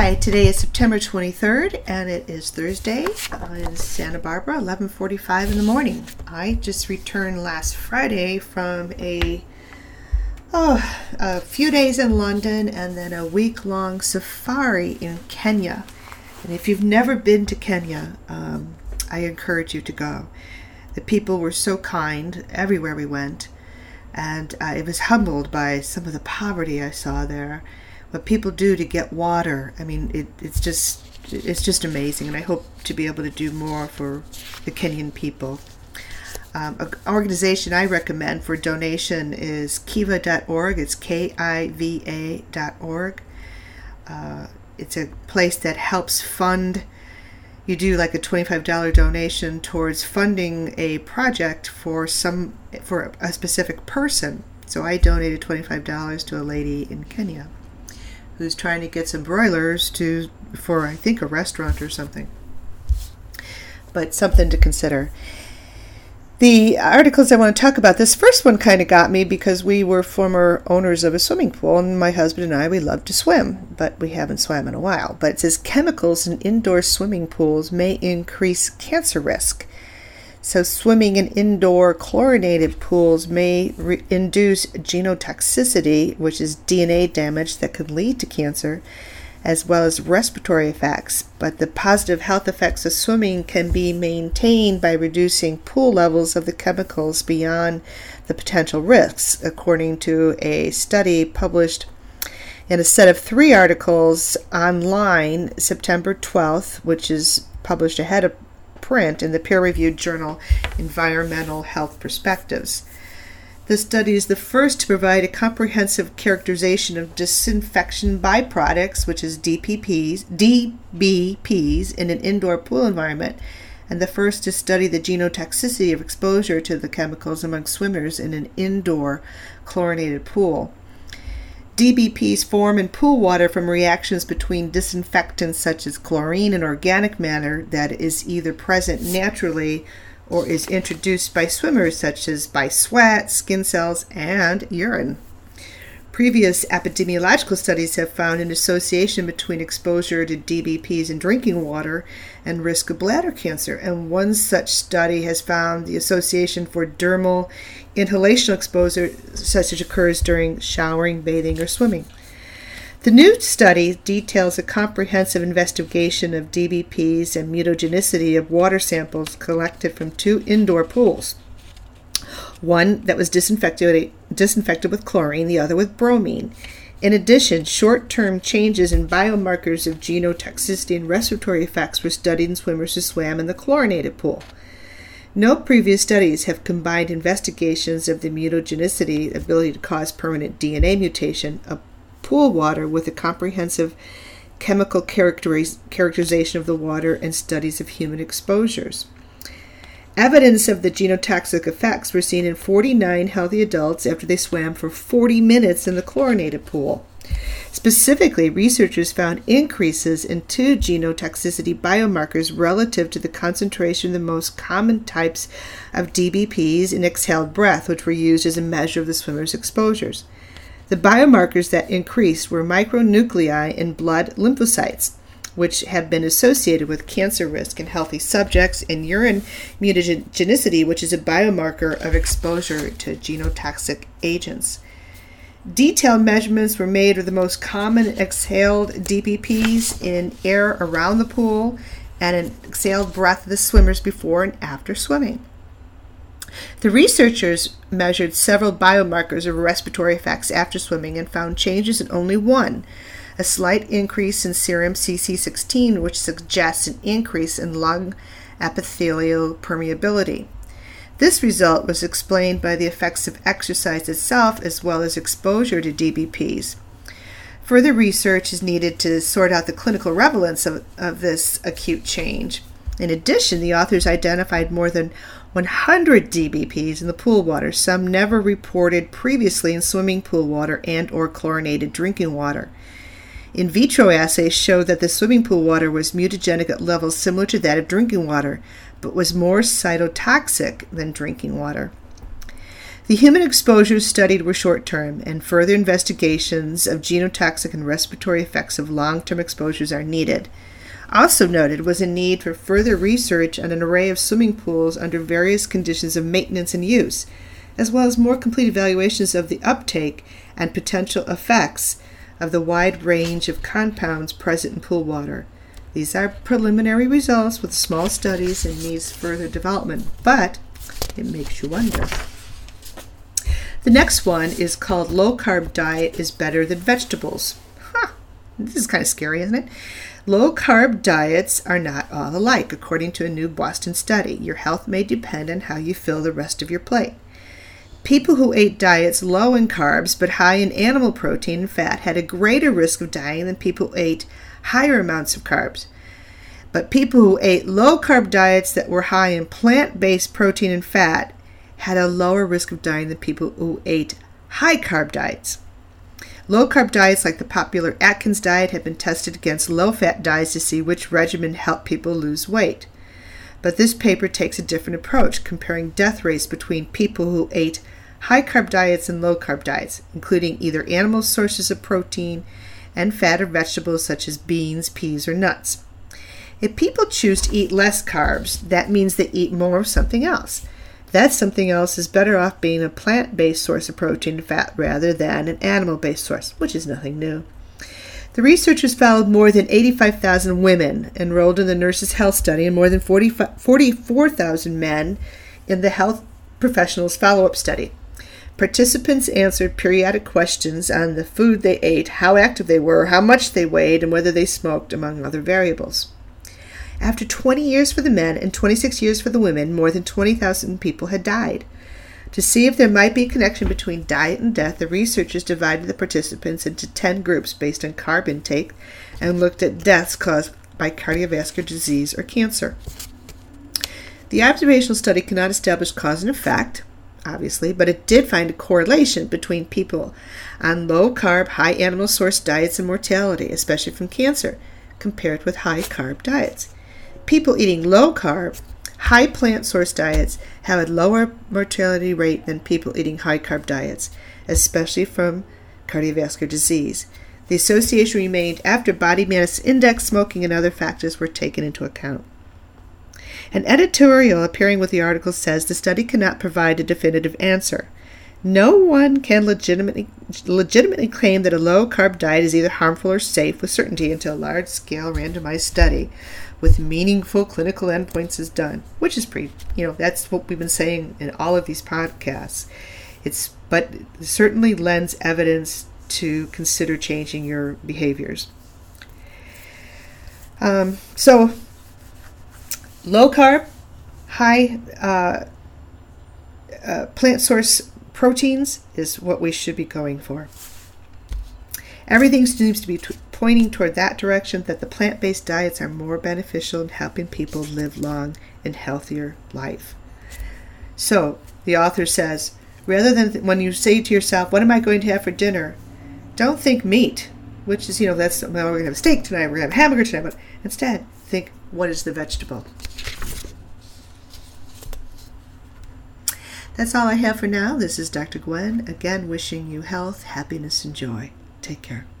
Hi, today is September 23rd and it is Thursday uh, in Santa Barbara, 11:45 in the morning. I just returned last Friday from a oh, a few days in London and then a week-long safari in Kenya. And if you've never been to Kenya, um, I encourage you to go. The people were so kind everywhere we went, and I was humbled by some of the poverty I saw there what people do to get water. I mean, it, it's just it's just amazing, and I hope to be able to do more for the Kenyan people. Um, an organization I recommend for donation is kiva.org. It's K I V A.org. Uh, it's a place that helps fund. You do like a $25 donation towards funding a project for some for a specific person. So I donated $25 to a lady in Kenya who's trying to get some broilers to for I think a restaurant or something. But something to consider. The articles I want to talk about, this first one kind of got me because we were former owners of a swimming pool, and my husband and I, we love to swim, but we haven't swam in a while. But it says chemicals in indoor swimming pools may increase cancer risk. So, swimming in indoor chlorinated pools may re- induce genotoxicity, which is DNA damage that could lead to cancer, as well as respiratory effects. But the positive health effects of swimming can be maintained by reducing pool levels of the chemicals beyond the potential risks, according to a study published in a set of three articles online September 12th, which is published ahead of print in the peer reviewed journal Environmental Health Perspectives. This study is the first to provide a comprehensive characterization of disinfection byproducts, which is DPPs, DBPs, in an indoor pool environment, and the first to study the genotoxicity of exposure to the chemicals among swimmers in an indoor chlorinated pool. DBPs form in pool water from reactions between disinfectants such as chlorine and organic matter that is either present naturally or is introduced by swimmers, such as by sweat, skin cells, and urine. Previous epidemiological studies have found an association between exposure to DBPs in drinking water and risk of bladder cancer, and one such study has found the association for dermal inhalational exposure, such as occurs during showering, bathing, or swimming. The new study details a comprehensive investigation of DBPs and mutagenicity of water samples collected from two indoor pools. One that was disinfected, disinfected with chlorine, the other with bromine. In addition, short term changes in biomarkers of genotoxicity and respiratory effects were studied in swimmers who swam in the chlorinated pool. No previous studies have combined investigations of the mutagenicity ability to cause permanent DNA mutation of pool water with a comprehensive chemical characteriz- characterization of the water and studies of human exposures. Evidence of the genotoxic effects were seen in 49 healthy adults after they swam for 40 minutes in the chlorinated pool. Specifically, researchers found increases in two genotoxicity biomarkers relative to the concentration of the most common types of DBPs in exhaled breath, which were used as a measure of the swimmer's exposures. The biomarkers that increased were micronuclei in blood lymphocytes, which have been associated with cancer risk in healthy subjects, and urine mutagenicity, which is a biomarker of exposure to genotoxic agents. Detailed measurements were made of the most common exhaled DBPs in air around the pool and an exhaled breath of the swimmers before and after swimming. The researchers measured several biomarkers of respiratory effects after swimming and found changes in only one a slight increase in serum CC16, which suggests an increase in lung epithelial permeability. This result was explained by the effects of exercise itself as well as exposure to DBPs. Further research is needed to sort out the clinical relevance of, of this acute change. In addition, the authors identified more than 100 DBPs in the pool water, some never reported previously in swimming pool water and or chlorinated drinking water. In vitro assays showed that the swimming pool water was mutagenic at levels similar to that of drinking water, but was more cytotoxic than drinking water. The human exposures studied were short term, and further investigations of genotoxic and respiratory effects of long term exposures are needed. Also noted was a need for further research on an array of swimming pools under various conditions of maintenance and use, as well as more complete evaluations of the uptake and potential effects of the wide range of compounds present in pool water. These are preliminary results with small studies and needs further development, but it makes you wonder. The next one is called Low Carb Diet is Better Than Vegetables. Huh, this is kind of scary, isn't it? Low carb diets are not all alike, according to a new Boston study. Your health may depend on how you fill the rest of your plate. People who ate diets low in carbs but high in animal protein and fat had a greater risk of dying than people who ate higher amounts of carbs. But people who ate low carb diets that were high in plant based protein and fat had a lower risk of dying than people who ate high carb diets. Low carb diets like the popular Atkins diet have been tested against low fat diets to see which regimen helped people lose weight. But this paper takes a different approach, comparing death rates between people who ate high carb diets and low carb diets, including either animal sources of protein and fat or vegetables such as beans, peas, or nuts. If people choose to eat less carbs, that means they eat more of something else. That something else is better off being a plant based source of protein and fat rather than an animal based source, which is nothing new. The researchers followed more than 85,000 women enrolled in the Nurses' Health Study and more than 44,000 men in the Health Professionals Follow Up Study. Participants answered periodic questions on the food they ate, how active they were, how much they weighed, and whether they smoked, among other variables. After 20 years for the men and 26 years for the women, more than 20,000 people had died. To see if there might be a connection between diet and death, the researchers divided the participants into 10 groups based on carb intake and looked at deaths caused by cardiovascular disease or cancer. The observational study cannot establish cause and effect, obviously, but it did find a correlation between people on low carb, high animal source diets and mortality, especially from cancer, compared with high carb diets people eating low carb, high plant source diets have a lower mortality rate than people eating high carb diets, especially from cardiovascular disease. The association remained after body mass index, smoking, and other factors were taken into account. An editorial appearing with the article says the study cannot provide a definitive answer. No one can legitimately, legitimately claim that a low carb diet is either harmful or safe with certainty until a large scale randomized study with meaningful clinical endpoints is done, which is pretty, you know, that's what we've been saying in all of these podcasts. It's, but certainly lends evidence to consider changing your behaviors. Um, so, low carb, high uh, uh, plant source proteins is what we should be going for. Everything seems to be t- pointing toward that direction that the plant based diets are more beneficial in helping people live long and healthier life. So, the author says, rather than th- when you say to yourself, What am I going to have for dinner? don't think meat, which is, you know, that's, well, we're going to have steak tonight, we're going to have hamburger tonight, but instead, think, What is the vegetable? That's all I have for now. This is Dr. Gwen, again wishing you health, happiness, and joy. Take care.